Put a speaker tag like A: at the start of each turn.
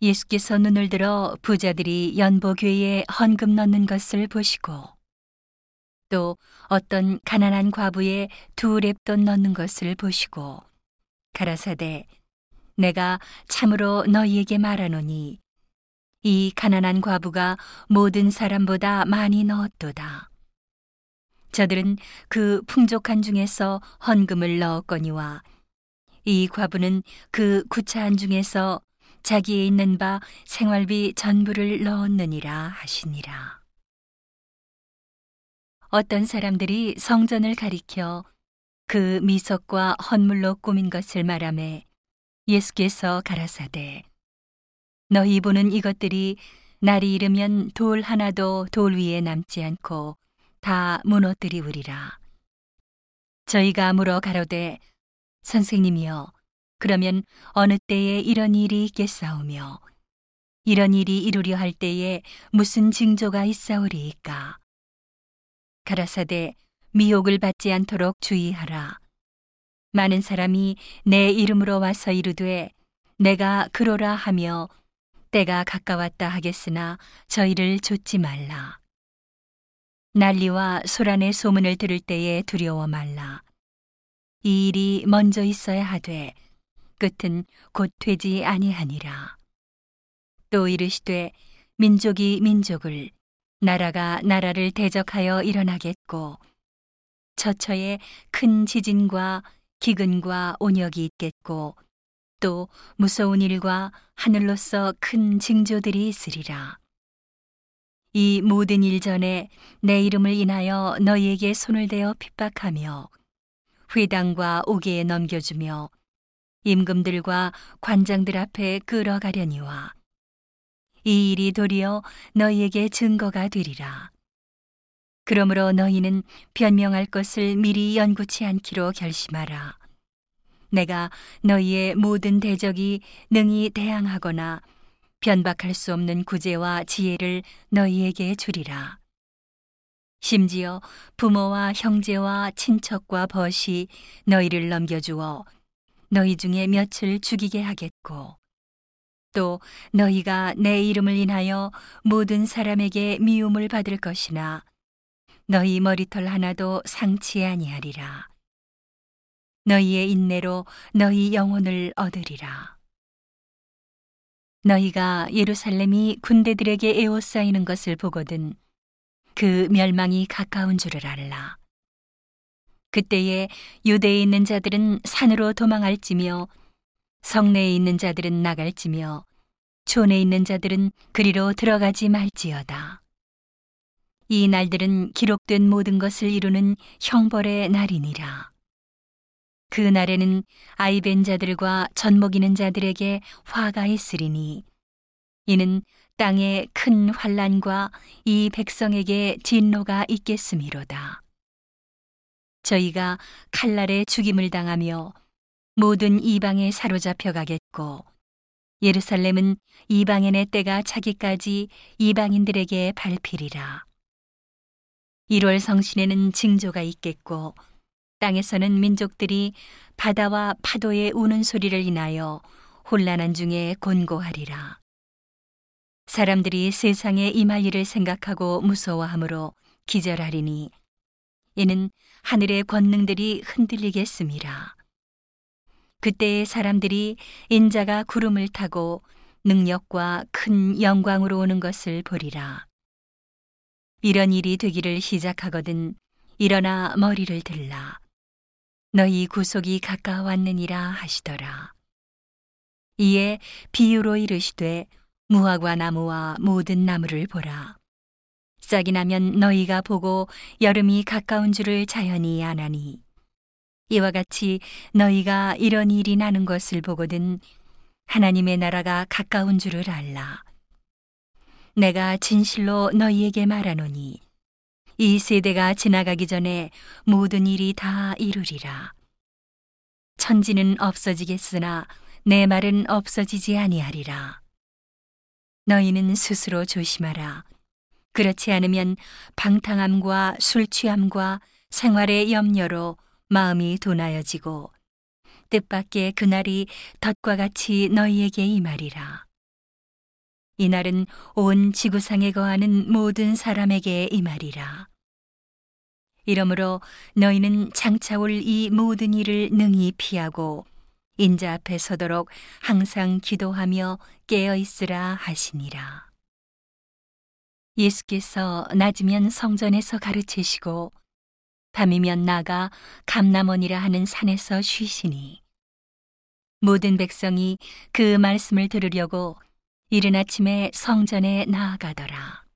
A: 예수께서 눈을 들어 부자들이 연보교회에 헌금 넣는 것을 보시고 또 어떤 가난한 과부의 두 랩돈 넣는 것을 보시고 가라사대 내가 참으로 너희에게 말하노니 이 가난한 과부가 모든 사람보다 많이 넣었도다. 저들은 그 풍족한 중에서 헌금을 넣었거니와 이 과부는 그 구차한 중에서 자기에 있는 바 생활비 전부를 넣었느니라 하시니라. 어떤 사람들이 성전을 가리켜 그 미석과 헌물로 꾸민 것을 말하매 예수께서 가라사대 너희 보는 이것들이 날이 이르면 돌 하나도 돌 위에 남지 않고 다 무너뜨리우리라. 저희가 물어 가로되 선생님이여 그러면 어느 때에 이런 일이 있겠사오며 이런 일이 이루려 할 때에 무슨 징조가 있사오리이까? 가라사대 미혹을 받지 않도록 주의하라. 많은 사람이 내 이름으로 와서 이르되 내가 그로라 하며 때가 가까웠다 하겠으나 저희를 좇지 말라. 난리와 소란의 소문을 들을 때에 두려워 말라. 이 일이 먼저 있어야 하되 끝은 곧 되지 아니하니라. 또 이르시되 민족이 민족을 나라가 나라를 대적하여 일어나겠고 처처에 큰 지진과 기근과 온역이 있겠고 또 무서운 일과 하늘로서 큰 징조들이 있으리라. 이 모든 일 전에 내 이름을 인하여 너희에게 손을 대어 핍박하며 회당과 옥에 넘겨주며 임금들과 관장들 앞에 끌어가려니와 이 일이 도리어 너희에게 증거가 되리라. 그러므로 너희는 변명할 것을 미리 연구치 않기로 결심하라. 내가 너희의 모든 대적이 능히 대항하거나 변박할 수 없는 구제와 지혜를 너희에게 주리라. 심지어 부모와 형제와 친척과 벗이 너희를 넘겨주어 너희 중에 몇을 죽이게 하겠고 또 너희가 내 이름을 인하여 모든 사람에게 미움을 받을 것이나 너희 머리털 하나도 상치 아니하리라. 너희의 인내로 너희 영혼을 얻으리라. 너희가 예루살렘이 군대들에게 에워싸이는 것을 보거든 그 멸망이 가까운 줄을 알라 그때에 유대에 있는 자들은 산으로 도망할지며 성내에 있는 자들은 나갈지며 촌에 있는 자들은 그리로 들어가지 말지어다. 이 날들은 기록된 모든 것을 이루는 형벌의 날이니라. 그 날에는 아이벤 자들과 젖먹이는 자들에게 화가 있으리니 이는 땅에 큰 환란과 이 백성에게 진노가 있겠음이로다. 저희가 칼날에 죽임을 당하며 모든 이방에 사로잡혀 가겠고 예루살렘은 이방인의 때가 차기까지 이방인들에게 밟히리라. 1월 성신에는 징조가 있겠고 땅에서는 민족들이 바다와 파도의 우는 소리를 인하여 혼란한 중에 곤고하리라. 사람들이 세상에 임할 일을 생각하고 무서워하므로 기절하리니 이는 하늘의 권능들이 흔들리겠습니다. 그때의 사람들이 인자가 구름을 타고 능력과 큰 영광으로 오는 것을 보리라. 이런 일이 되기를 시작하거든 일어나 머리를 들라. 너희 구속이 가까웠느니라 하시더라. 이에 비유로 이르시되 무화과 나무와 모든 나무를 보라. 싹이 나면 너희가 보고 여름이 가까운 줄을 자연히 아나니 이와 같이 너희가 이런 일이 나는 것을 보거든 하나님의 나라가 가까운 줄을 알라. 내가 진실로 너희에게 말하노니 이 세대가 지나가기 전에 모든 일이 다 이루리라. 천지는 없어지겠으나 내 말은 없어지지 아니하리라. 너희는 스스로 조심하라. 그렇지 않으면 방탕함과 술 취함과 생활의 염려로 마음이 둔하여지고 뜻밖의 그날이 덫과 같이 너희에게 임하리라. 이날은 온 지구상에 거하는 모든 사람에게 이 말이라. 이러므로 너희는 장차 올 이 모든 일을 능히 피하고 인자 앞에 서도록 항상 기도하며 깨어 있으라 하시니라. 예수께서 낮이면 성전에서 가르치시고 밤이면 나가 감남원이라 하는 산에서 쉬시니 모든 백성이 그 말씀을 들으려고 이른 아침에 성전에 나아가더라.